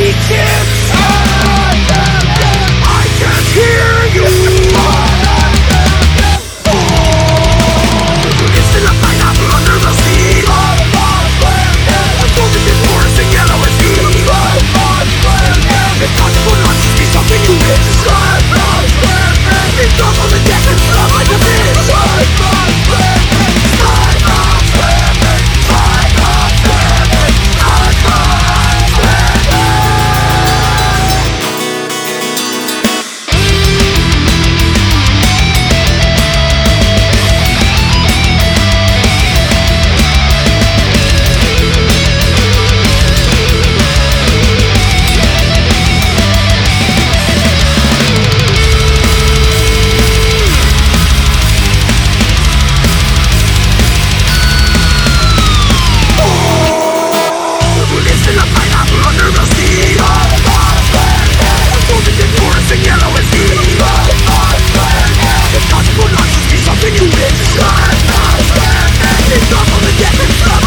begin. Got a thousand, and it's all the different